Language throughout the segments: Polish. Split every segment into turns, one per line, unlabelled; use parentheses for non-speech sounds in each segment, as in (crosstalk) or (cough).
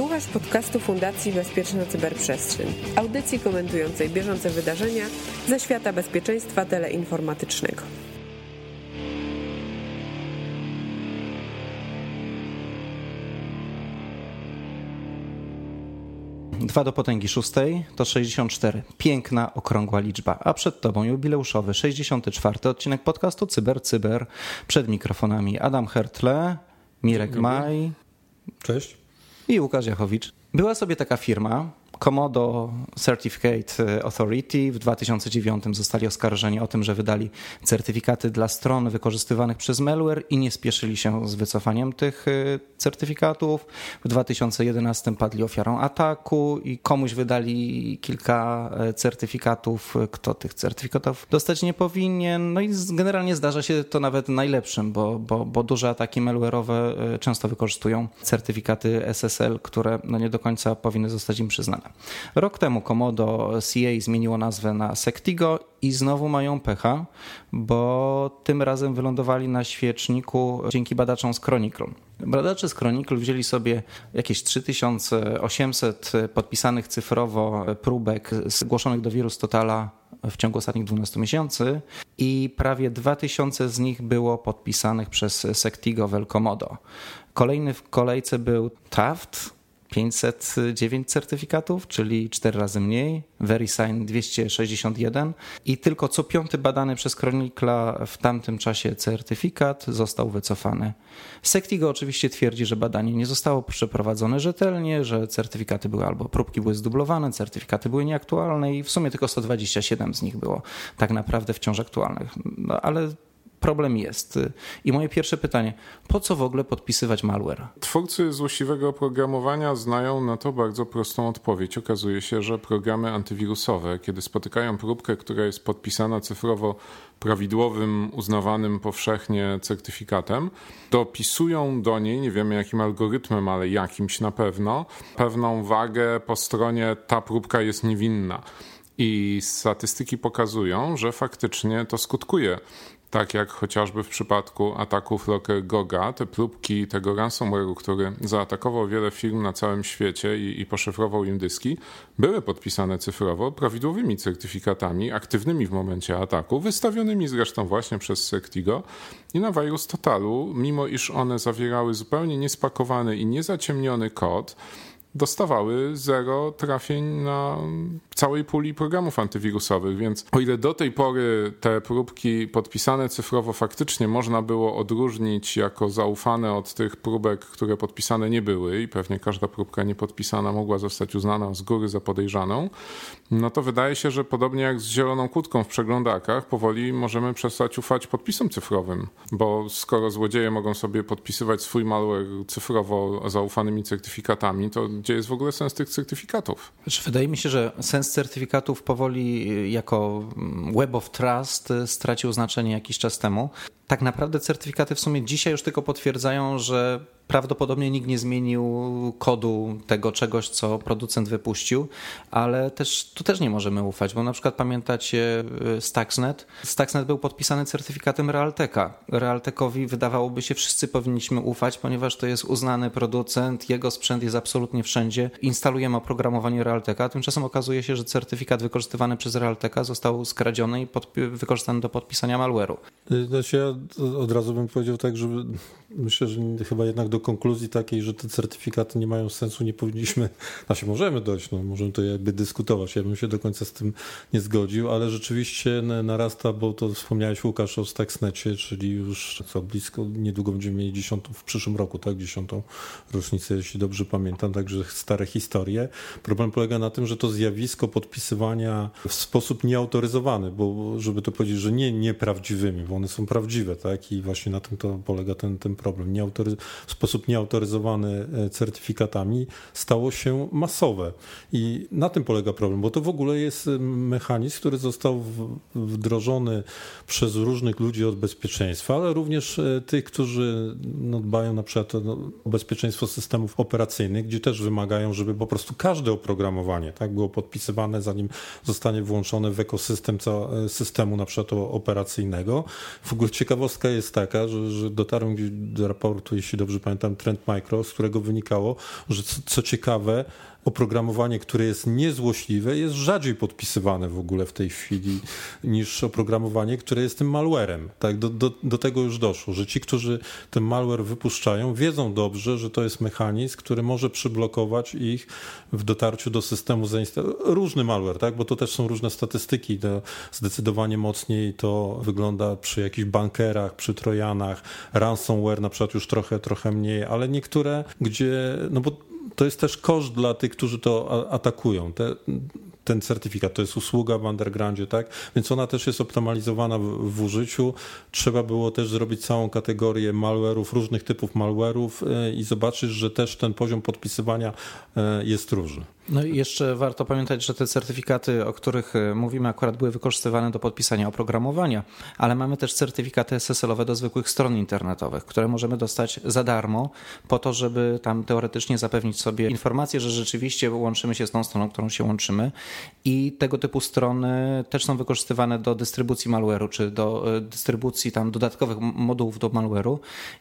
Słuchasz podcastu Fundacji Bezpieczna Cyberprzestrzeń, audycji komentującej bieżące wydarzenia ze świata bezpieczeństwa teleinformatycznego.
Dwa do potęgi szóstej to 64. Piękna, okrągła liczba. A przed tobą jubileuszowy 64. odcinek podcastu Cyber Cyber. Przed mikrofonami Adam Hertle, Mirek Maj.
Cześć.
I Łukasz Jachowicz. Była sobie taka firma, Komodo Certificate Authority w 2009 zostali oskarżeni o tym, że wydali certyfikaty dla stron wykorzystywanych przez malware i nie spieszyli się z wycofaniem tych y, certyfikatów. W 2011 padli ofiarą ataku i komuś wydali kilka e, certyfikatów, kto tych certyfikatów dostać nie powinien. No i generalnie zdarza się to nawet najlepszym, bo, bo, bo duże ataki malware'owe e, często wykorzystują certyfikaty SSL, które no nie do końca powinny zostać im przyznane. Rok temu Komodo CA zmieniło nazwę na Sectigo i znowu mają pecha, bo tym razem wylądowali na świeczniku dzięki badaczom z Chronicle. Badacze z Chronicle wzięli sobie jakieś 3800 podpisanych cyfrowo próbek zgłoszonych do wirus Totala w ciągu ostatnich 12 miesięcy i prawie 2000 z nich było podpisanych przez Sectigo Velcomodo. Kolejny w kolejce był Taft, 509 certyfikatów, czyli 4 razy mniej, VeriSign 261 i tylko co piąty badany przez Chronicla w tamtym czasie certyfikat został wycofany. Sectigo oczywiście twierdzi, że badanie nie zostało przeprowadzone rzetelnie, że certyfikaty były albo próbki były zdublowane, certyfikaty były nieaktualne i w sumie tylko 127 z nich było tak naprawdę wciąż aktualnych. No, ale problem jest. I moje pierwsze pytanie, po co w ogóle podpisywać malware?
Twórcy złośliwego oprogramowania znają na to bardzo prostą odpowiedź. Okazuje się, że programy antywirusowe, kiedy spotykają próbkę, która jest podpisana cyfrowo prawidłowym, uznawanym powszechnie certyfikatem, dopisują do niej, nie wiemy jakim algorytmem, ale jakimś na pewno, pewną wagę po stronie ta próbka jest niewinna. I statystyki pokazują, że faktycznie to skutkuje tak jak chociażby w przypadku ataków Locker Goga, te próbki tego ransomware'u, który zaatakował wiele firm na całym świecie i, i poszyfrował im dyski, były podpisane cyfrowo prawidłowymi certyfikatami, aktywnymi w momencie ataku, wystawionymi zresztą właśnie przez Sectigo i na Virus Totalu, mimo iż one zawierały zupełnie niespakowany i niezaciemniony kod, dostawały zero trafień na całej puli programów antywirusowych, więc o ile do tej pory te próbki podpisane cyfrowo faktycznie można było odróżnić jako zaufane od tych próbek, które podpisane nie były i pewnie każda próbka niepodpisana mogła zostać uznana z góry za podejrzaną, no to wydaje się, że podobnie jak z zieloną kłódką w przeglądarkach, powoli możemy przestać ufać podpisom cyfrowym, bo skoro złodzieje mogą sobie podpisywać swój malware cyfrowo zaufanymi certyfikatami, to gdzie jest w ogóle sens tych certyfikatów?
Znaczy, wydaje mi się, że sens certyfikatów powoli jako Web of Trust stracił znaczenie jakiś czas temu. Tak naprawdę certyfikaty w sumie dzisiaj już tylko potwierdzają, że prawdopodobnie nikt nie zmienił kodu tego czegoś, co producent wypuścił, ale też tu też nie możemy ufać, bo na przykład pamiętacie y, Stuxnet? Stuxnet był podpisany certyfikatem Realteka. Realtekowi wydawałoby się wszyscy powinniśmy ufać, ponieważ to jest uznany producent, jego sprzęt jest absolutnie wszędzie. Instalujemy oprogramowanie Realteka, tymczasem okazuje się, że certyfikat wykorzystywany przez Realteka został skradziony i wykorzystany do podpisania malware'u.
Znaczy ja od razu bym powiedział tak, że myślę, że chyba jednak do konkluzji takiej, że te certyfikaty nie mają sensu, nie powinniśmy, (laughs) znaczy możemy dojść, no, możemy to jakby dyskutować, ja bym się do końca z tym nie zgodził, ale rzeczywiście narasta, bo to wspomniałeś Łukasz o Stuxnecie, czyli już co blisko, niedługo będziemy mieli dziesiątą, w przyszłym roku, tak, dziesiątą rocznicę, jeśli dobrze pamiętam, także stare historie. Problem polega na tym, że to zjawisko podpisywania w sposób nieautoryzowany, bo żeby to powiedzieć, że nie nieprawdziwymi, bo one są prawdziwe, tak, i właśnie na tym to polega ten, ten problem. Nieautory... Sposób nieautoryzowany e, certyfikatami stało się masowe. I na tym polega problem, bo to w ogóle jest e, mechanizm, który został wdrożony przez różnych ludzi od bezpieczeństwa, ale również e, tych, którzy no, dbają na przykład o bezpieczeństwo systemów operacyjnych, gdzie też wymagają, żeby po prostu każde oprogramowanie tak, było podpisywane, zanim zostanie włączone w ekosystem systemu na przykład operacyjnego. W ogóle ciekawostka jest taka, że, że dotarłem do raportu, jeśli dobrze pamiętam, pamiętam Trend Micro, z którego wynikało, że co, co ciekawe, oprogramowanie, które jest niezłośliwe, jest rzadziej podpisywane w ogóle w tej chwili niż oprogramowanie, które jest tym malwarem. Tak, do, do, do tego już doszło, że ci, którzy ten malware wypuszczają, wiedzą dobrze, że to jest mechanizm, który może przyblokować ich w dotarciu do systemu zainstalowanego. Różny malware, tak, bo to też są różne statystyki. To zdecydowanie mocniej to wygląda przy jakichś bankerach, przy trojanach, ransomware na przykład już trochę, trochę mniej, ale niektóre, gdzie, no bo to jest też koszt dla tych, którzy to atakują. Te, ten certyfikat to jest usługa w undergroundzie, tak? Więc ona też jest optymalizowana w, w użyciu. Trzeba było też zrobić całą kategorię malware'ów, różnych typów malware'ów e, i zobaczyć, że też ten poziom podpisywania e, jest różny.
No i jeszcze warto pamiętać, że te certyfikaty, o których e, mówimy, akurat były wykorzystywane do podpisania oprogramowania, ale mamy też certyfikaty SSL-owe do zwykłych stron internetowych, które możemy dostać za darmo, po to, żeby tam teoretycznie zapewnić sobie informację, że rzeczywiście łączymy się z tą stroną, którą się łączymy. I tego typu strony też są wykorzystywane do dystrybucji malware'u, czy do e, dystrybucji tam dodatkowych modułów do malware'u.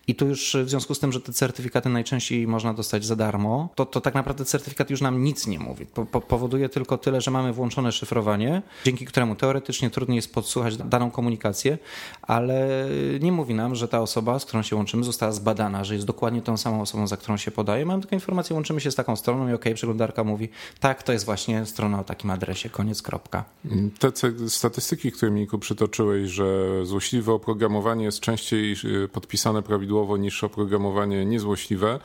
I tu już w związku z tym, że te certyfikaty najczęściej można dostać za darmo, to, to tak naprawdę certyfikat już nam nic nie mówi. Po, powoduje tylko tyle, że mamy włączone szyfrowanie, dzięki któremu teoretycznie trudniej jest podsłuchać daną komunikację, ale nie mówi nam, że ta osoba, z którą się łączymy, została zbadana, że jest dokładnie tą samą osobą, za którą się podaje. Mamy taką informację, łączymy się z taką stroną i ok, przeglądarka mówi, tak, to jest właśnie strona o takim adresie, koniec, kropka.
Te statystyki, które Miku przytoczyłeś, że złośliwe oprogramowanie jest częściej y, podpisane prawidłowo niż oprogramowanie niezłośliwe,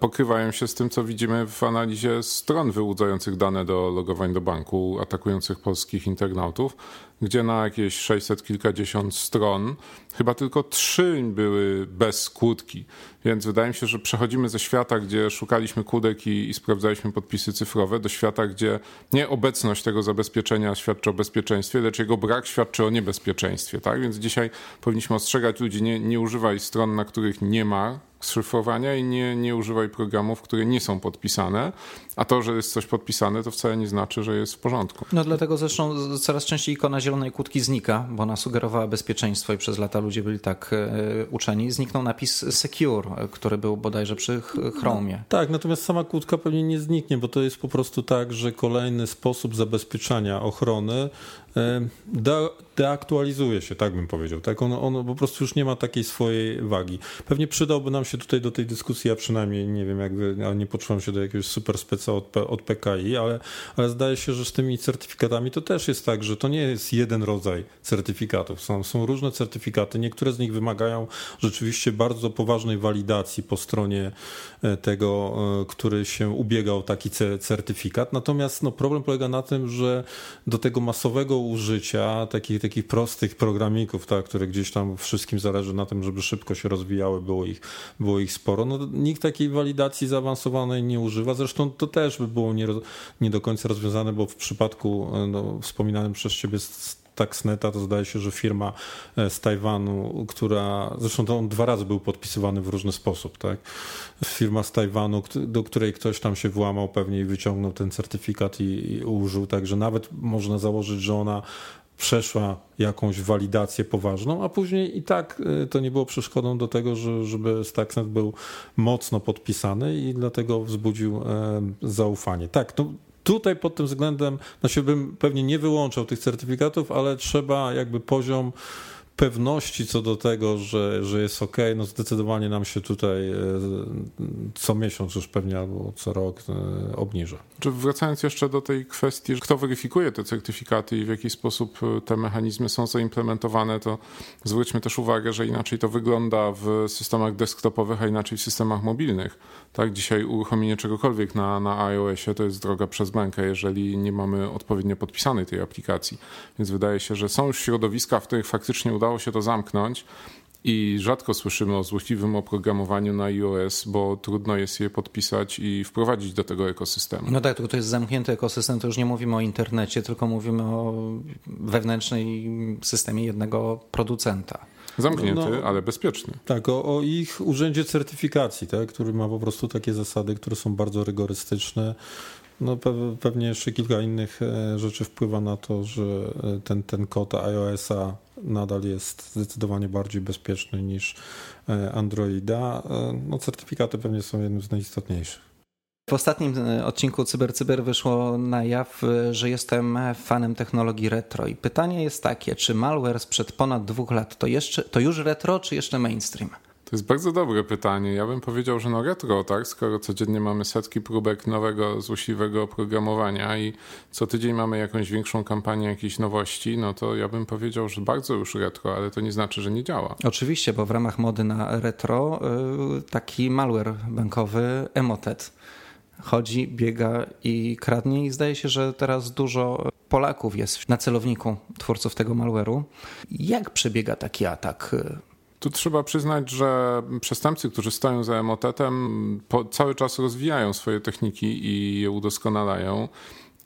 pokrywają się z tym, co widzimy w analizie stron wyłudzających dane do logowań do banku, atakujących polskich internautów, gdzie na jakieś 600 kilkadziesiąt stron chyba tylko trzy były bez kłódki. Więc wydaje mi się, że przechodzimy ze świata, gdzie szukaliśmy kłódek i, i, sprawdzaliśmy podpisy cyfrowe, do świata, gdzie nie obecność tego zabezpieczenia świadczy o bezpieczeństwie, lecz jego brak świadczy o niebezpieczeństwie. Tak? Więc dzisiaj powinniśmy ostrzegać ludzi, nie, nie używaj stron, na których nie ma szyfrowania i nie, nie używaj programów, które nie są podpisane. A to, że jest coś podpisane, to wcale nie znaczy, że jest w porządku.
No dlatego zresztą coraz częściej ikona zielonej kłódki znika, bo ona sugerowała bezpieczeństwo i przez lata ludzie byli tak e, uczeni. Zniknął napis secure, który był bodajże przy Chromie. No,
tak, natomiast sama kłódka pewnie nie zniknie, bo to jest po prostu tak, że kolejny sposób zabezpieczania ochrony de, deaktualizuje się, tak bym powiedział. Tak? Ono, ono po prostu już nie ma takiej swojej wagi. Pewnie przydałby nam się tutaj do tej dyskusji, ja przynajmniej nie wiem, jak ale nie poczułem się do jakiegoś super speca od, od PKI, ale, ale zdaje się, że z tymi certyfikatami to też jest tak, że to nie jest jeden rodzaj certyfikatów. Są, są różne certyfikaty. Niektóre z nich wymagają rzeczywiście bardzo poważnej walidacji po stronie e, tego, e, który się ubiega o taki certyfikat. Natomiast no, problem polega na tym, że do tego masowego użycia takich, takich prostych programików, tak, które gdzieś tam wszystkim zależy na tym, żeby szybko się rozwijały, było ich, było ich sporo. No, nikt takiej walidacji zaawansowanej nie używa. Zresztą to też by było nie, nie do końca rozwiązane, bo w przypadku no, wspominanym przez ciebie Taxneta to zdaje się, że firma e, z Tajwanu, która zresztą to on dwa razy był podpisywany w różny sposób, tak? Firma z Tajwanu, do której ktoś tam się włamał pewnie i wyciągnął ten certyfikat i, i użył, także nawet można założyć, że ona przeszła jakąś walidację poważną, a później i tak e, to nie było przeszkodą do tego, że, żeby Stuxnet był mocno podpisany i dlatego wzbudził e, zaufanie. Tak, no, Tutaj pod tym względem, no się bym pewnie nie wyłączał tych certyfikatów, ale trzeba jakby poziom pewności co do tego, że, że jest ok, no zdecydowanie nam się tutaj e, co miesiąc już pewnie albo co rok e, obniża.
Czy wracając jeszcze do tej kwestii, kto weryfikuje te certyfikaty i w jaki sposób e, te mechanizmy są zaimplementowane, to zwróćmy też uwagę, że inaczej to wygląda w systemach desktopowych, a inaczej w systemach mobilnych. Tak, dzisiaj uruchomienie czegokolwiek na, na iOSie to jest droga przez mękę, jeżeli nie mamy odpowiednio podpisanej tej aplikacji. Więc wydaje się, że są już środowiska, w których faktycznie udało się to zamknąć. I rzadko słyszymy o złośliwym oprogramowaniu na iOS, bo trudno jest je podpisać i wprowadzić do tego ekosystemu.
No tak, tylko to jest zamknięty ekosystem, to już nie mówimy o internecie, tylko mówimy o wewnętrznej systemie jednego producenta.
Zamknięty, no, ale bezpieczny.
Tak, o, o, ich urzędzie certyfikacji, tak, który ma po prostu takie zasady, które są bardzo rygorystyczne. No pewnie jeszcze kilka innych e, rzeczy wpływa na to, że e, ten, ten kod iOS-a nadal jest zdecydowanie bardziej bezpieczny niż e, Androida. No, certyfikaty pewnie są jednym z najistotniejszych.
W ostatnim odcinku CyberCyber Cyber wyszło na jaw, że jestem fanem technologii retro i pytanie jest takie, czy malware sprzed ponad dwóch lat to, jeszcze, to już retro, czy jeszcze mainstream?
To jest bardzo dobre pytanie. Ja bym powiedział, że no retro, tak? Skoro codziennie mamy setki próbek nowego, złośliwego oprogramowania i co tydzień mamy jakąś większą kampanię jakichś nowości, no to ja bym powiedział, że bardzo już retro, ale to nie znaczy, że nie działa.
Oczywiście, bo w ramach mody na retro y, taki malware bankowy Emotet chodzi, biega i kradnie i zdaje się, że teraz dużo Polaków jest na celowniku twórców tego malware'u. Jak przebiega taki atak?
Tu trzeba przyznać, że przestępcy, którzy stoją za emotetem, cały czas rozwijają swoje techniki i je udoskonalają.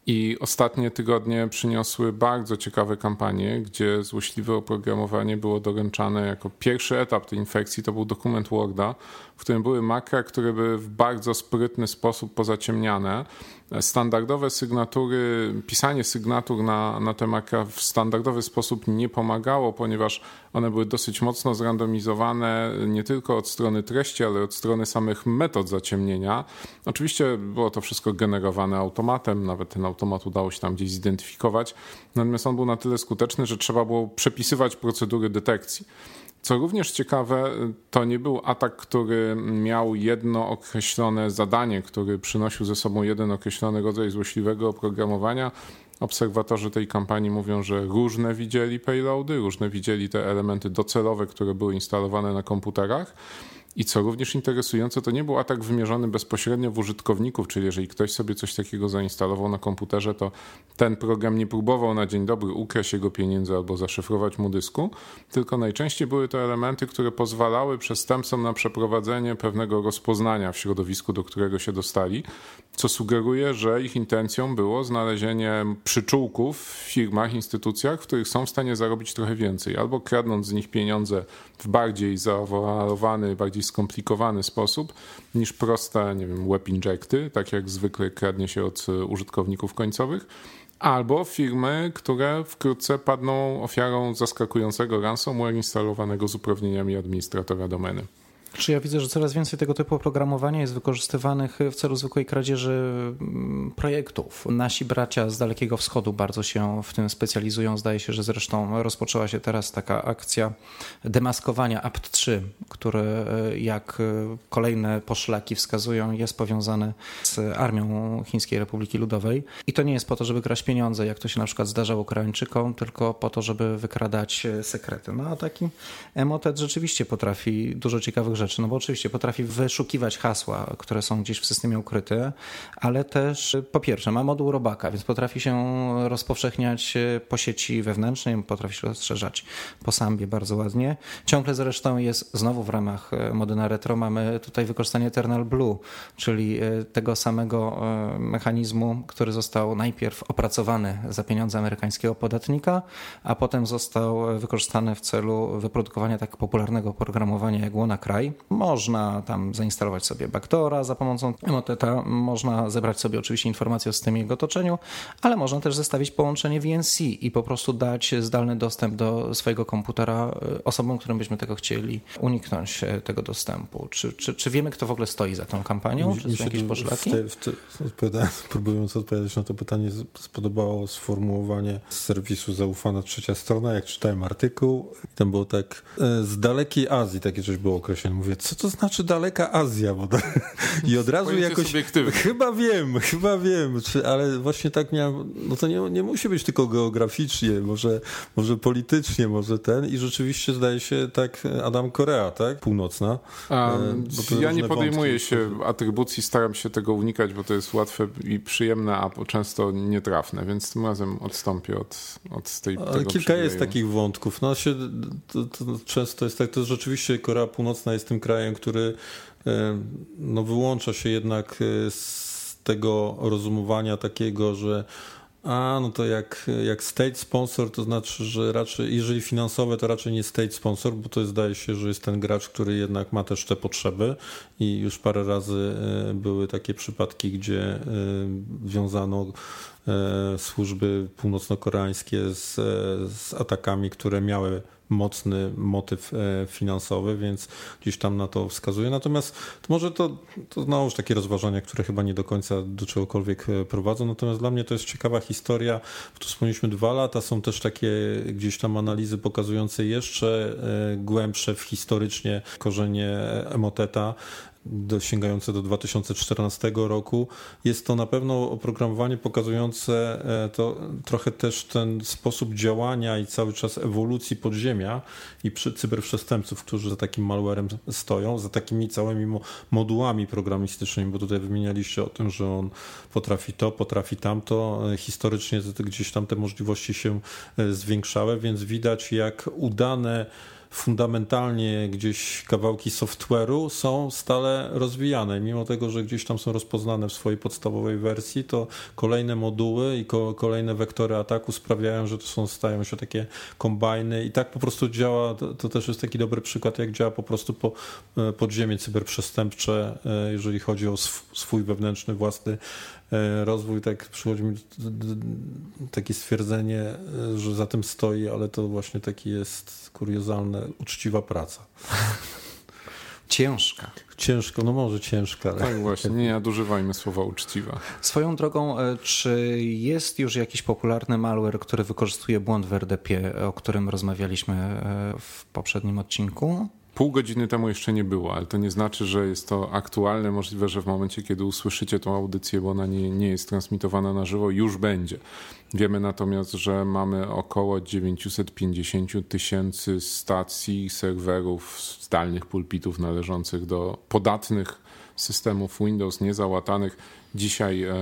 I ostatnie tygodnie przyniosły bardzo ciekawe kampanie, gdzie złośliwe oprogramowanie było doręczane jako pierwszy etap tej infekcji. To był dokument Worda, w którym były makra, które były w bardzo sprytny sposób pozaciemniane standardowe sygnatury, pisanie sygnatur na, na makra w standardowy sposób nie pomagało, ponieważ one były dosyć mocno zrandomizowane nie tylko od strony treści, ale od strony samych metod zaciemnienia. Oczywiście było to wszystko generowane automatem, nawet ten automat udało się tam gdzieś zidentyfikować, natomiast on był na tyle skuteczny, że trzeba było przepisywać procedury detekcji. Co również ciekawe, to nie był atak, który miał jedno określone zadanie, który przynosił ze sobą jeden określony rodzaj złośliwego oprogramowania. Obserwatorzy tej kampanii mówią, że różne widzieli payloady, różne widzieli te elementy docelowe, które były instalowane na komputerach. I co również interesujące, to nie był atak wymierzony bezpośrednio w użytkowników, czyli jeżeli ktoś sobie coś takiego zainstalował na komputerze, to ten program nie próbował na dzień dobry ukraść jego pieniędzy albo zaszyfrować mu dysku, tylko najczęściej były to elementy, które pozwalały przestępcom na przeprowadzenie pewnego rozpoznania w środowisku, do którego się dostali, co sugeruje, że ich intencją było znalezienie przyczółków w firmach, instytucjach, w których są w stanie zarobić trochę więcej, albo kradnąc z nich pieniądze w bardziej zaawansowany, bardziej skomplikowany sposób niż proste, nie wiem, web injecty, tak jak zwykle kradnie się od użytkowników końcowych, albo firmy, które wkrótce padną ofiarą zaskakującego ransomware instalowanego z uprawnieniami administratora domeny.
Czy ja widzę, że coraz więcej tego typu oprogramowania jest wykorzystywanych w celu zwykłej kradzieży mm, projektów. Nasi bracia z Dalekiego Wschodu bardzo się w tym specjalizują. Zdaje się, że zresztą rozpoczęła się teraz taka akcja demaskowania apt3, które e, jak e, kolejne poszlaki wskazują, jest powiązane z armią Chińskiej Republiki Ludowej. I to nie jest po to, żeby kraść pieniądze, jak to się na przykład zdarzało Koreańczykom, tylko po to, żeby wykradać e, sekrety. No a taki emotet rzeczywiście potrafi dużo ciekawych rzeczy rzeczy, no bo oczywiście potrafi wyszukiwać hasła, które są gdzieś w systemie ukryte, ale też po pierwsze ma moduł robaka, więc potrafi się rozpowszechniać po sieci wewnętrznej, potrafi się rozszerzać po sambie bardzo ładnie. Ciągle zresztą jest znowu w ramach mody na retro mamy tutaj wykorzystanie Eternal Blue, czyli e, tego samego e, mechanizmu, który został najpierw opracowany za pieniądze amerykańskiego podatnika, a potem został wykorzystany w celu wyprodukowania tak popularnego oprogramowania jak WannaCry, można tam zainstalować sobie Backdora za pomocą Emoteta, można zebrać sobie oczywiście informacje o systemie jego otoczeniu, ale można też zestawić połączenie VNC i po prostu dać zdalny dostęp do swojego komputera e, osobom, którym byśmy tego chcieli uniknąć e, tego dostępu. Czy, czy, czy wiemy, kto w ogóle stoi za tą kampanią? Mi, czy są jakieś poszlaki? W te,
w te, (laughs) próbując odpowiadać na to pytanie, spodobało sformułowanie z serwisu Zaufana Trzecia Strona, jak czytałem artykuł, tam było tak e, z dalekiej Azji takie coś było określone mówię, co to znaczy daleka Azja? Bo I od razu jakoś... Chyba wiem, chyba wiem, czy, ale właśnie tak miałem, no to nie, nie musi być tylko geograficznie, może, może politycznie, może ten i rzeczywiście zdaje się tak Adam Korea, tak? Północna.
Um, ja nie podejmuję wątki. się atrybucji, staram się tego unikać, bo to jest łatwe i przyjemne, a często nietrafne, więc tym razem odstąpię od, od tej
Ale kilka jest takich wątków. No się, to, to często jest tak, to rzeczywiście Korea Północna jest tym krajem, który e, no, wyłącza się jednak e, z tego rozumowania takiego, że A, no to jak, jak state sponsor, to znaczy, że raczej, jeżeli finansowe, to raczej nie state sponsor, bo to zdaje się, że jest ten gracz, który jednak ma też te potrzeby. I już parę razy e, były takie przypadki, gdzie wiązano służby północno-koreańskie z, z atakami, które miały mocny motyw e, finansowy, więc gdzieś tam na to wskazuje. Natomiast to może to, to znowuż takie rozważania, które chyba nie do końca do czegokolwiek e, prowadzą. Natomiast dla mnie to jest ciekawa historia. Tu wspomnieliśmy dwa lata, są też takie gdzieś tam analizy pokazujące jeszcze e, głębsze w historycznie korzenie Emoteta do, sięgające do 2014 roku. Jest to na pewno oprogramowanie pokazujące e, to trochę też ten sposób działania i cały czas ewolucji podziemia i cyberprzestępców, którzy za takim malwarem stoją, za takimi całymi modułami programistycznymi, bo tutaj wymienialiście o tym, że on potrafi to, potrafi tamto. E, historycznie gdzieś tam te możliwości się e, zwiększały, więc widać jak udane fundamentalnie gdzieś kawałki software'u są stale rozwijane. Mimo tego, że gdzieś tam są rozpoznane w swojej podstawowej wersji, to kolejne moduły i ko kolejne wektory ataku sprawiają, że to są, stają się takie kombajny i tak po prostu działa, to, to też jest taki dobry przykład, jak działa po prostu po, e, podziemie cyberprzestępcze, e, jeżeli chodzi o sw swój wewnętrzny, własny rozwój, tak przychodzi mi takie stwierdzenie, e, że za tym stoi, ale to właśnie taki jest kuriozalne, uczciwa praca. (laughs)
Ciężka.
Ciężko, no może ciężka. Ale...
Tak właśnie, nie nadużywajmy słowa uczciwa.
Swoją drogą, e, czy jest już jakiś popularny malware, który wykorzystuje błąd w RDP, o którym rozmawialiśmy w poprzednim odcinku?
Pół godziny temu jeszcze nie było, ale to nie znaczy, że jest to aktualne. Możliwe, że w momencie, kiedy usłyszycie tą audycję, bo ona nie, nie jest transmitowana na żywo, już będzie. Wiemy natomiast, że mamy około 950 tysięcy stacji, serwerów, zdalnych pulpitów należących do podatnych systemów Windows niezałatanych. Dzisiaj e,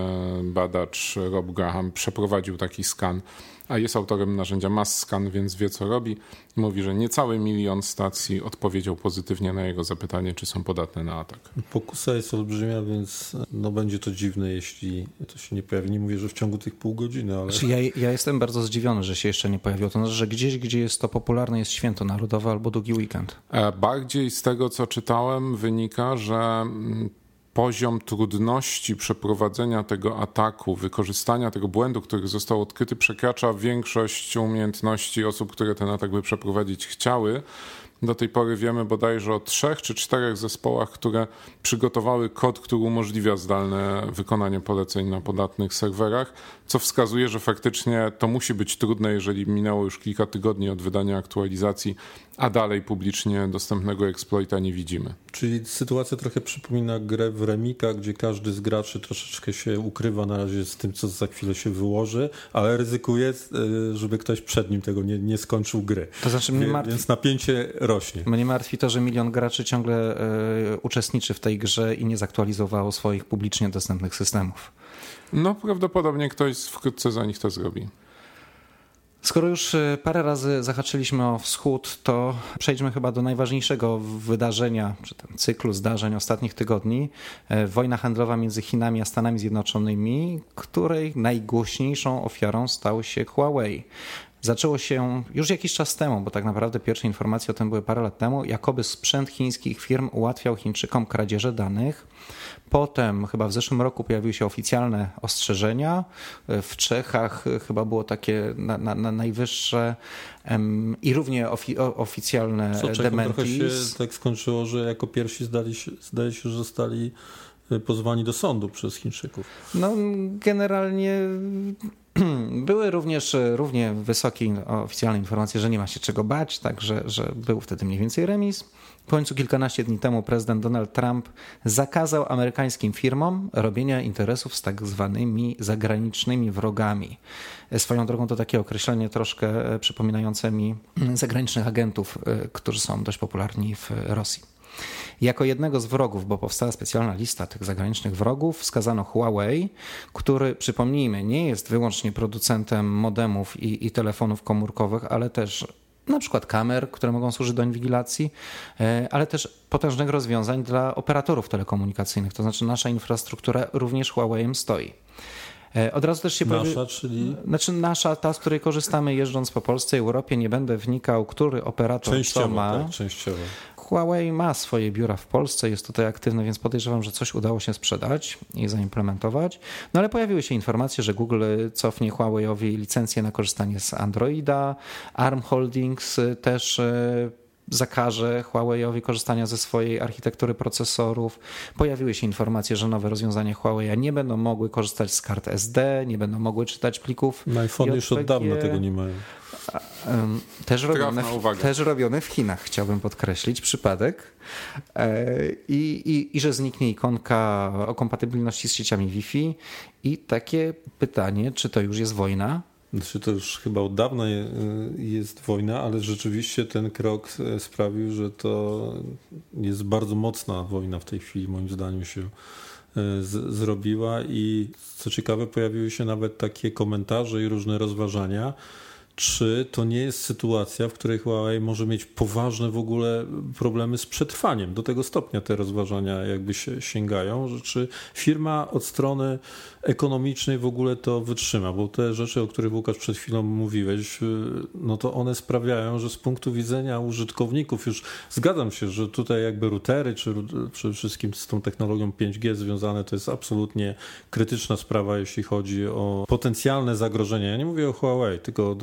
badacz Rob Graham przeprowadził taki skan a jest autorem narzędzia MassScan, więc wie co robi. Mówi, że niecały milion stacji odpowiedział pozytywnie na jego zapytanie, czy są podatne na atak.
Pokusa jest olbrzymia, więc no będzie to dziwne, jeśli to się nie pojawi. Nie mówię, że w ciągu tych pół godziny, ale...
Znaczy ja, ja jestem bardzo zdziwiony, że się jeszcze nie pojawiło. To znaczy, że gdzieś, gdzie jest to popularne, jest święto narodowe albo długi weekend.
E, bardziej z tego, co czytałem, wynika, że mm, poziom trudności przeprowadzenia tego ataku, wykorzystania tego błędu, który został odkryty, przekracza większość umiejętności osób, które ten atak by przeprowadzić chciały. Do tej pory wiemy bodajże o trzech czy czterech zespołach, które przygotowały kod, który umożliwia zdalne wykonanie poleceń na podatnych serwerach, co wskazuje, że faktycznie to musi być trudne, jeżeli minęło już kilka tygodni od wydania aktualizacji, a dalej publicznie dostępnego exploita nie widzimy.
Czyli sytuacja trochę przypomina grę w Remika, gdzie każdy z graczy troszeczkę się ukrywa na razie z tym, co za chwilę się wyłoży, ale ryzykuje, e, żeby ktoś przed nim tego nie, nie skończył gry.
To znaczy mnie
martwi... Więc napięcie rośnie.
Mnie martwi to, że milion graczy ciągle y, uczestniczy w tej grze i nie zaktualizowało swoich publicznie dostępnych systemów.
No prawdopodobnie ktoś wkrótce za nich to zrobi.
Skoro już e, parę razy zahaczyliśmy o wschód, to przejdźmy chyba do najważniejszego wydarzenia, czy ten cyklu zdarzeń ostatnich tygodni. E, wojna handlowa między Chinami a Stanami Zjednoczonymi, której najgłośniejszą ofiarą stał się Huawei. Zaczęło się już jakiś czas temu, bo tak naprawdę pierwsze informacje o tym były parę lat temu, jakoby sprzęt chińskich firm ułatwiał Chińczykom kradzieże danych. Potem, chyba w zeszłym roku, pojawiły się oficjalne ostrzeżenia. W Czechach chyba było takie na, na, na najwyższe um, i równie ofi, oficjalne
Co, dementis. Trochę się tak skończyło, że jako pierwsi zdali się, zdaje się, że zostali pozwani do sądu przez Chińczyków.
No, generalnie (clears throat) były również równie wysokie oficjalne informacje, że nie ma się czego bać, także że był wtedy mniej więcej remis. W końcu kilkanaście dni temu prezydent Donald Trump zakazał amerykańskim firmom robienia interesów z tak zwanymi zagranicznymi wrogami. Swoją drogą to takie określenie troszkę przypominające mi (clears throat) zagranicznych agentów, e, którzy są dość popularni w Rosji. Jako jednego z wrogów, bo powstała specjalna lista tych zagranicznych wrogów, wskazano Huawei, który, przypomnijmy, nie jest wyłącznie producentem modemów i, i telefonów komórkowych, ale też na przykład kamer, które mogą służyć do inwigilacji, e, ale też potężnych rozwiązań dla operatorów telekomunikacyjnych. To znaczy nasza infrastruktura również Huawei stoi. Od razu też się
Nasza,
pojawi...
czyli?
Znaczy nasza, ta, z której korzystamy jeżdżąc po Polsce i Europie, nie będę wnikał, który operator
częściowo,
co ma.
Tak, częściowo.
Huawei ma swoje biura w Polsce, jest tutaj aktywny, więc podejrzewam, że coś udało się sprzedać i zaimplementować. No ale pojawiły się informacje, że Google cofnie Huawei'owi licencję na korzystanie z Androida. ARM Holdings też e, zakaże Huawei'owi korzystania ze swojej architektury procesorów. Pojawiły się informacje, że nowe rozwiązania Huawei nie będą mogły korzystać z kart SD, nie będą mogły czytać plików.
Na iPhone już od dawna tego nie mają.
Też robione, w, też robione w Chinach, chciałbym podkreślić, przypadek. E, I, i, I że zniknie ikonka o kompatybilności z sieciami Wi-Fi. I takie pytanie, czy to już jest wojna?
Znaczy to już chyba od dawna jest wojna, ale rzeczywiście ten krok e, sprawił, że to jest bardzo mocna wojna w tej chwili, moim zdaniem się e, z, zrobiła i co ciekawe pojawiły się nawet takie komentarze i różne rozważania, czy to nie jest sytuacja, w której Huawei może mieć poważne w ogóle problemy z przetrwaniem. Do tego stopnia te rozważania jakby się sięgają, że czy firma od strony ekonomicznej w ogóle to wytrzyma, bo te rzeczy, o których Łukasz przed chwilą mówiłeś, y, no to one sprawiają, że z punktu widzenia użytkowników już zgadzam się, że tutaj jakby routery, czy przede wszystkim z tą technologią 5G związane, to jest absolutnie krytyczna sprawa, jeśli chodzi o potencjalne zagrożenia. Ja nie mówię o Huawei, tylko o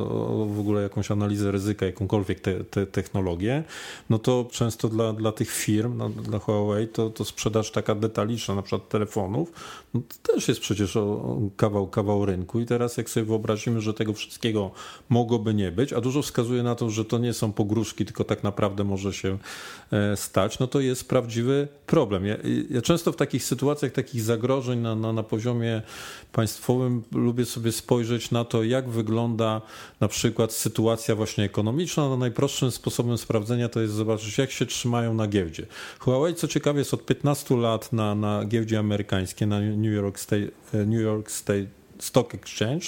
w ogóle jakąś analizę ryzyka, jakąkolwiek te, te technologię, no to często dla, dla tych firm, no, dla Huawei, to, to sprzedaż taka detaliczna, na przykład telefonów, no to też jest przecież kawał, kawał rynku i teraz jak sobie wyobrazimy, że tego wszystkiego mogłoby nie być, a dużo wskazuje na to, że to nie są pogróżki, tylko tak naprawdę może się e, stać, no to jest prawdziwy problem. Ja, ja często w takich sytuacjach, takich zagrożeń na, na, na poziomie państwowym lubię sobie spojrzeć na to, jak wygląda na przykład sytuacja właśnie ekonomiczna. No najprostszym sposobem sprawdzenia to jest zobaczyć, jak się trzymają na giełdzie. Huawei, co ciekawe, jest od 15 lat na, na giełdzie amerykańskiej, na New York State, New York State Stock Exchange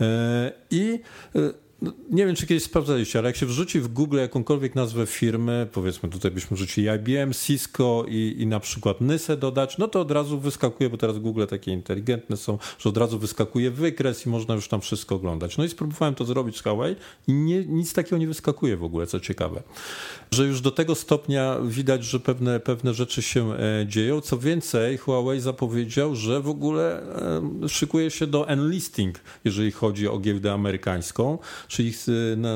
e, i e, nie wiem, czy kiedyś sprawdzaliście, ale jak się wrzuci w Google jakąkolwiek nazwę firmy, powiedzmy tutaj byśmy wrzucili IBM, Cisco i, i na przykład Nysę dodać, no to od razu wyskakuje, bo teraz Google takie inteligentne są, że od razu wyskakuje wykres i można już tam wszystko oglądać. No i spróbowałem to zrobić z Huawei i nie, nic takiego nie wyskakuje w ogóle, co ciekawe. Że już do tego stopnia widać, że pewne, pewne rzeczy się e, dzieją. Co więcej, Huawei zapowiedział, że w ogóle e, szykuje się do enlisting, jeżeli chodzi o giełdę amerykańską czyli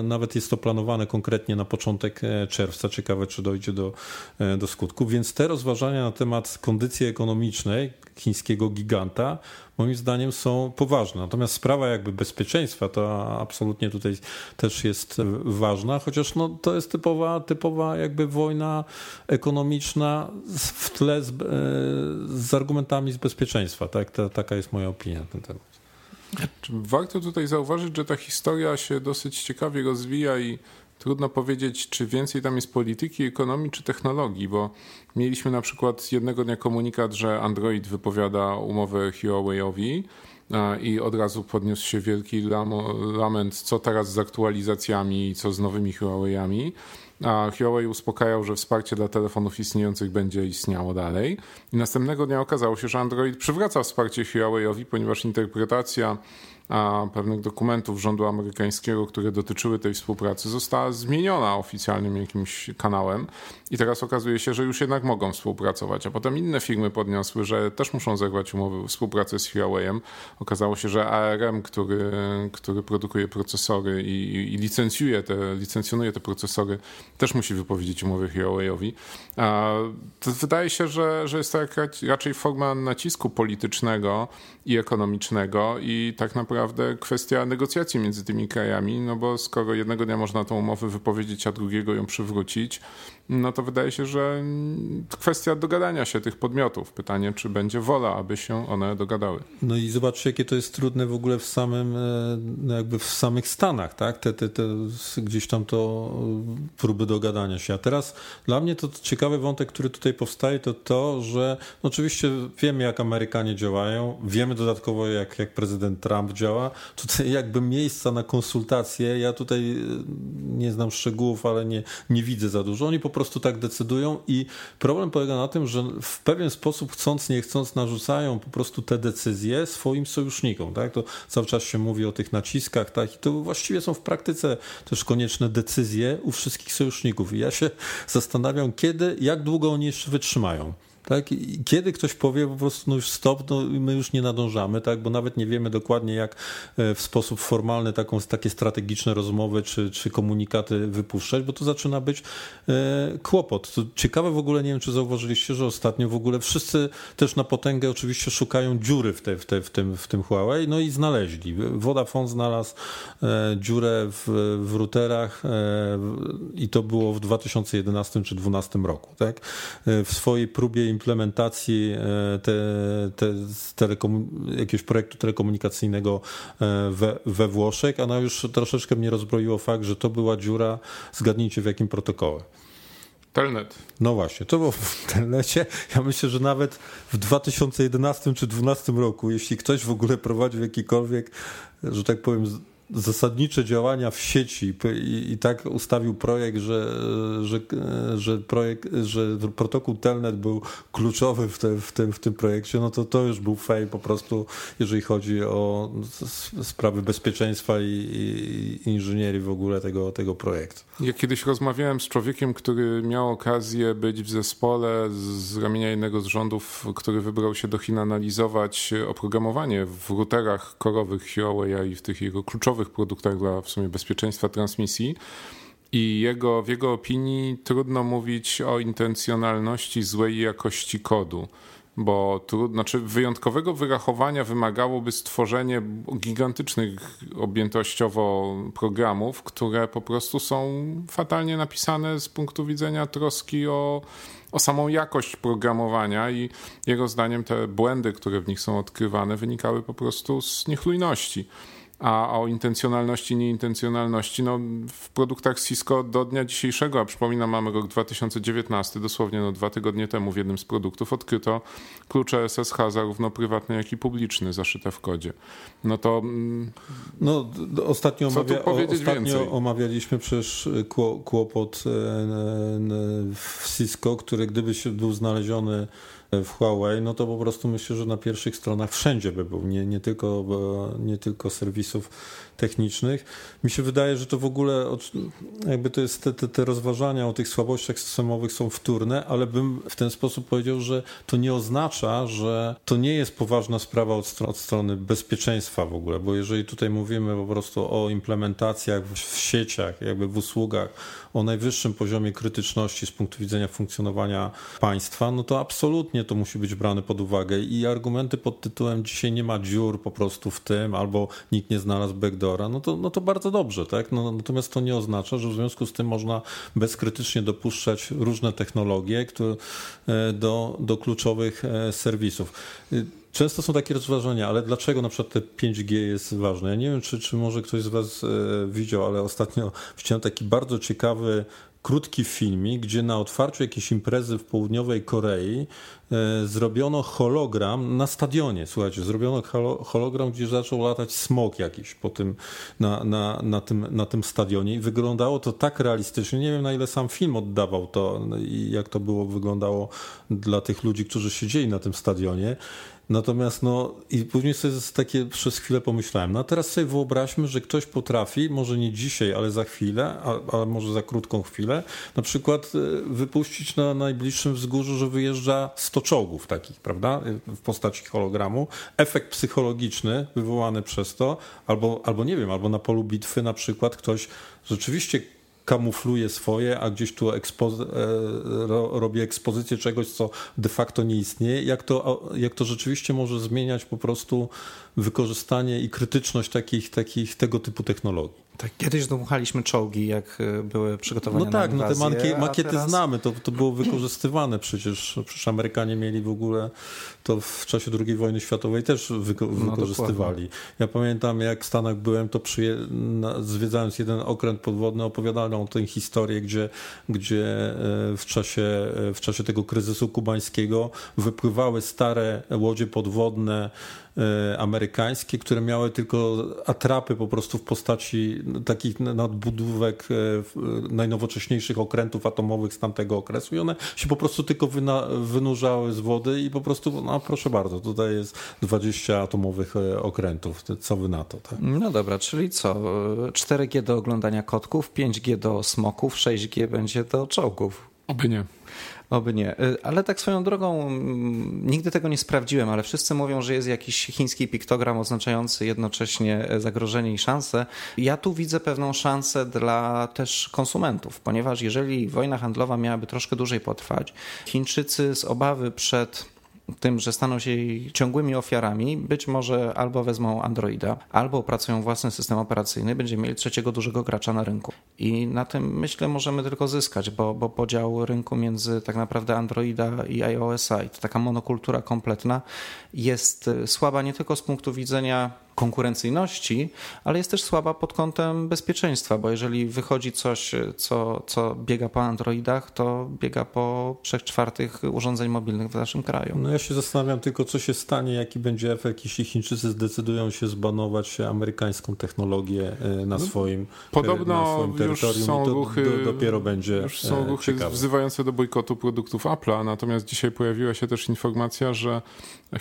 nawet jest to planowane konkretnie na początek e, czerwca. Ciekawe, czy dojdzie do, e, do skutku. Więc te rozważania na temat kondycji ekonomicznej chińskiego giganta moim zdaniem są poważne. Natomiast sprawa jakby bezpieczeństwa to absolutnie tutaj też jest ważna, chociaż no, to jest typowa, typowa jakby wojna ekonomiczna w tle z, e, z argumentami z bezpieczeństwa. Tak? Ta, taka jest moja opinia na ten temat.
Warto tutaj zauważyć, że ta historia się dosyć ciekawie rozwija i trudno powiedzieć, czy więcej tam jest polityki, ekonomii czy technologii, bo mieliśmy na przykład jednego dnia komunikat, że Android wypowiada umowę Huawei'owi i od razu podniósł się wielki lament, co teraz z aktualizacjami co z nowymi Huawei'ami a Huawei uspokajał, że wsparcie dla telefonów istniejących będzie istniało dalej. I następnego dnia okazało się, że Android przywraca wsparcie Huawei'owi, ponieważ interpretacja pewnych dokumentów rządu amerykańskiego, które dotyczyły tej współpracy, została zmieniona oficjalnym jakimś kanałem i teraz okazuje się, że już jednak mogą współpracować. A potem inne firmy podniosły, że też muszą zerwać umowy współpracy z Huawei'em. Okazało się, że ARM, który, który produkuje procesory i, i licencjuje te, licencjonuje te procesory, też musi wypowiedzieć umowy Huawei'owi. Wydaje się, że, że jest to raczej forma nacisku politycznego i ekonomicznego i tak naprawdę kwestia negocjacji między tymi krajami, no bo skoro jednego dnia można tą umowę wypowiedzieć, a drugiego ją przywrócić, no to wydaje się, że kwestia dogadania się tych podmiotów. Pytanie, czy będzie wola, aby się one dogadały.
No i zobaczcie, jakie to jest trudne w ogóle w samym, e, no jakby w samych Stanach, tak? Te, te, te gdzieś tam to próby dogadania się. A teraz dla mnie to ciekawy wątek, który tutaj powstaje, to to, że no oczywiście wiemy, jak Amerykanie działają, wiemy dodatkowo, jak, jak prezydent Trump działa. Tutaj jakby miejsca na konsultacje, ja tutaj e, nie znam szczegółów, ale nie, nie widzę za dużo. Oni po prostu tak decydują i problem polega na tym, że w pewien sposób chcąc, nie chcąc narzucają po prostu te decyzje swoim sojusznikom, tak? To cały czas się mówi o tych naciskach, tak? I to właściwie są w praktyce też konieczne decyzje u wszystkich sojuszników. I ja się zastanawiam, kiedy, jak długo oni jeszcze wytrzymają. Tak? I kiedy ktoś powie po prostu, no już stop, no my już nie nadążamy, tak? bo nawet nie wiemy dokładnie, jak e, w sposób formalny taką, takie strategiczne rozmowy czy, czy komunikaty wypuszczać, bo to zaczyna być e, kłopot. To ciekawe w ogóle, nie wiem, czy zauważyliście, że ostatnio w ogóle wszyscy też na potęgę oczywiście szukają dziury w, te, w, te, w, tym, w tym Huawei, no i znaleźli. Vodafone znalazł e, dziurę w, w routerach e, i to było w 2011 czy 2012 roku. Tak? E, w swojej próbie implementacji e, te, te telekom, jakiegoś projektu telekomunikacyjnego e, we, we Włoszech, a no już troszeczkę mnie rozbroiło fakt, że to była dziura, zgadnijcie w jakim protokole.
Telnet.
No właśnie, to było (laughs) w Telnecie. Ja myślę, że nawet w 2011 czy 2012 roku, jeśli ktoś w ogóle prowadził jakikolwiek, że tak powiem, zasadnicze działania w sieci i, i, tak ustawił projekt, że, że, że, projekt, że protokół Telnet był kluczowy w, te, w, tym, w tym projekcie, no to to już był fail po prostu, jeżeli chodzi o sprawy bezpieczeństwa i, i, i inżynierii w ogóle tego, tego projektu.
Ja kiedyś rozmawiałem z człowiekiem, który miał okazję być w zespole z ramienia jednego z rządów, który wybrał się do Chin analizować oprogramowanie w routerach korowych Huawei i w tych jego kluczowych produktach dla w sumie bezpieczeństwa transmisji. I jego, w jego opinii trudno mówić o intencjonalności złej jakości kodu bo trudno, znaczy wyjątkowego wyrachowania wymagałoby stworzenie gigantycznych objętościowo programów, które po prostu są fatalnie napisane z punktu widzenia troski o, o samą jakość programowania i jego zdaniem te błędy, które w nich są odkrywane, wynikały po prostu z niechlujności. A o intencjonalności, nieintencjonalności, no w produktach Cisco do dnia dzisiejszego, a przypominam, mamy rok 2019, dosłownie no dwa tygodnie temu w jednym z produktów odkryto klucze SSH zarówno prywatne, jak i publiczny zaszyte w kodzie. No to... Mm,
no ostatnio, omawia, ostatnio omawialiśmy przecież kłopot e, w Cisco, który gdyby się był znaleziony w Huawei, no to po prostu myślę, że na pierwszych stronach wszędzie by był, nie, nie, tylko, nie tylko serwisów technicznych. Mi się wydaje, że to w ogóle jakby to jest te, te, te rozważania o tych słabościach systemowych są wtórne, ale bym w ten sposób powiedział, że to nie oznacza, że to nie jest poważna sprawa od, od strony bezpieczeństwa w ogóle, bo jeżeli tutaj mówimy po prostu o implementacjach w, w sieciach, jakby w usługach, o najwyższym poziomie krytyczności z punktu widzenia funkcjonowania państwa, no to absolutnie to musi być brane pod uwagę i argumenty pod tytułem dzisiaj nie ma dziur po prostu w tym, albo nikt nie znalazł no to, no to bardzo dobrze, tak? No, natomiast to nie oznacza, że w związku z tym można bezkrytycznie dopuszczać różne technologie które, e, do, do kluczowych e, serwisów. Często są takie rozważania, ale dlaczego na przykład te 5G jest ważne? Ja nie wiem, czy, czy może ktoś z Was e, widział, ale ostatnio widziałem taki bardzo ciekawy krótki filmik, gdzie na otwarciu jakiejś imprezy w południowej Korei e, zrobiono hologram na stadionie. Słuchajcie, zrobiono hologram, gdzie zaczął latać smok jakiś po tym, na, na, na, tym, na tym stadionie i wyglądało to tak realistycznie. Nie wiem, na ile sam film oddawał to i jak to było wyglądało dla tych ludzi, którzy siedzieli na tym stadionie. Natomiast no i później sobie takie przez chwilę pomyślałem, no a teraz sobie wyobraźmy, że ktoś potrafi, może nie dzisiaj, ale za chwilę, ale może za krótką chwilę, na przykład e, wypuścić na najbliższym wzgórzu, że wyjeżdża 100 czołgów takich, prawda, w postaci hologramu. Efekt psychologiczny wywołany przez to, albo, albo nie wiem, albo na polu bitwy na przykład ktoś rzeczywiście kamufluje swoje, a gdzieś tu ekspozy e, robi ekspozycję czegoś, co de facto nie istnieje, jak to, jak to rzeczywiście może zmieniać po prostu wykorzystanie i krytyczność takich, takich tego typu technologii.
Tak, kiedyś dmuchaliśmy czołgi, jak e, były przygotowane
No tak,
no
te mankie, makiety teraz... znamy, to, to było wykorzystywane przecież. Przecież Amerykanie mieli w ogóle to w czasie II wojny światowej też wyko no, wykorzystywali. Ja pamiętam, jak w Stanach byłem, to przyje... zwiedzając jeden okręt podwodny, opowiadano o tej historii, gdzie, gdzie e, w, czasie, e, w czasie tego kryzysu kubańskiego wypływały stare łodzie podwodne amerykańskie, które miały tylko atrapy po prostu w postaci takich nadbudówek najnowocześniejszych okrętów atomowych z tamtego okresu i one się po prostu tylko wynurzały z wody i po prostu, no proszę bardzo, tutaj jest 20 atomowych okrętów. Co wy na to? Tak?
No dobra, czyli co? 4G do oglądania kotków, 5G do smoków, 6G będzie do czołgów.
Oby nie.
Oby nie. Y, ale tak swoją drogą, mm, nigdy tego nie sprawdziłem, ale wszyscy mówią, że jest jakiś chiński piktogram oznaczający jednocześnie zagrożenie i szansę. Ja tu widzę pewną szansę dla też konsumentów, ponieważ jeżeli wojna handlowa miałaby troszkę dłużej potrwać, Chińczycy z obawy przed tym, że staną się jej ciągłymi ofiarami, być może albo wezmą Androida, albo opracują własny system operacyjny, będziemy mieli trzeciego dużego gracza na rynku. I na tym myślę możemy tylko zyskać, bo, bo podział rynku między tak naprawdę Androida i iOS-a i to taka monokultura kompletna jest słaba nie tylko z punktu widzenia konkurencyjności, ale jest też słaba pod kątem bezpieczeństwa, bo jeżeli wychodzi coś, co, co biega po Androidach, to biega po trzech czwartych urządzeń mobilnych w naszym kraju.
No ja się zastanawiam tylko, co się stanie, jaki będzie efekt, jeśli Chińczycy zdecydują się zbanować amerykańską technologię e, na no, swoim,
Podobno na swoim terytorium już są ruchy,
do, dopiero będzie
Już są e, ruchy ciekawe. wzywające do bojkotu produktów Apple'a, natomiast dzisiaj pojawiła się też informacja, że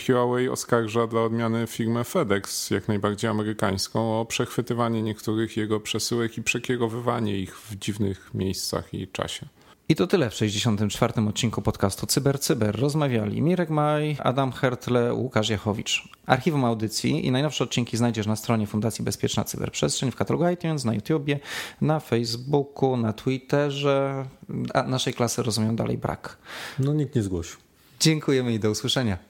Huawei oskarża dla odmiany firmę FedEx, jak najbardziej amerykańską, o przechwytywanie niektórych jego przesyłek i przekierowywanie ich w dziwnych miejscach i czasie.
I to tyle w 64. odcinku podcastu Cyber Cyber. Rozmawiali Mirek Maj, Adam Hertle, Łukasz Jachowicz. Archiwum audycji i najnowsze odcinki znajdziesz na stronie Fundacji Bezpieczna Cyberprzestrzeń w katalogu iTunes, na YouTubie, na Facebooku, na Twitterze. A naszej klasy rozumiem dalej brak.
No nikt nie zgłosił.
Dziękujemy i do usłyszenia.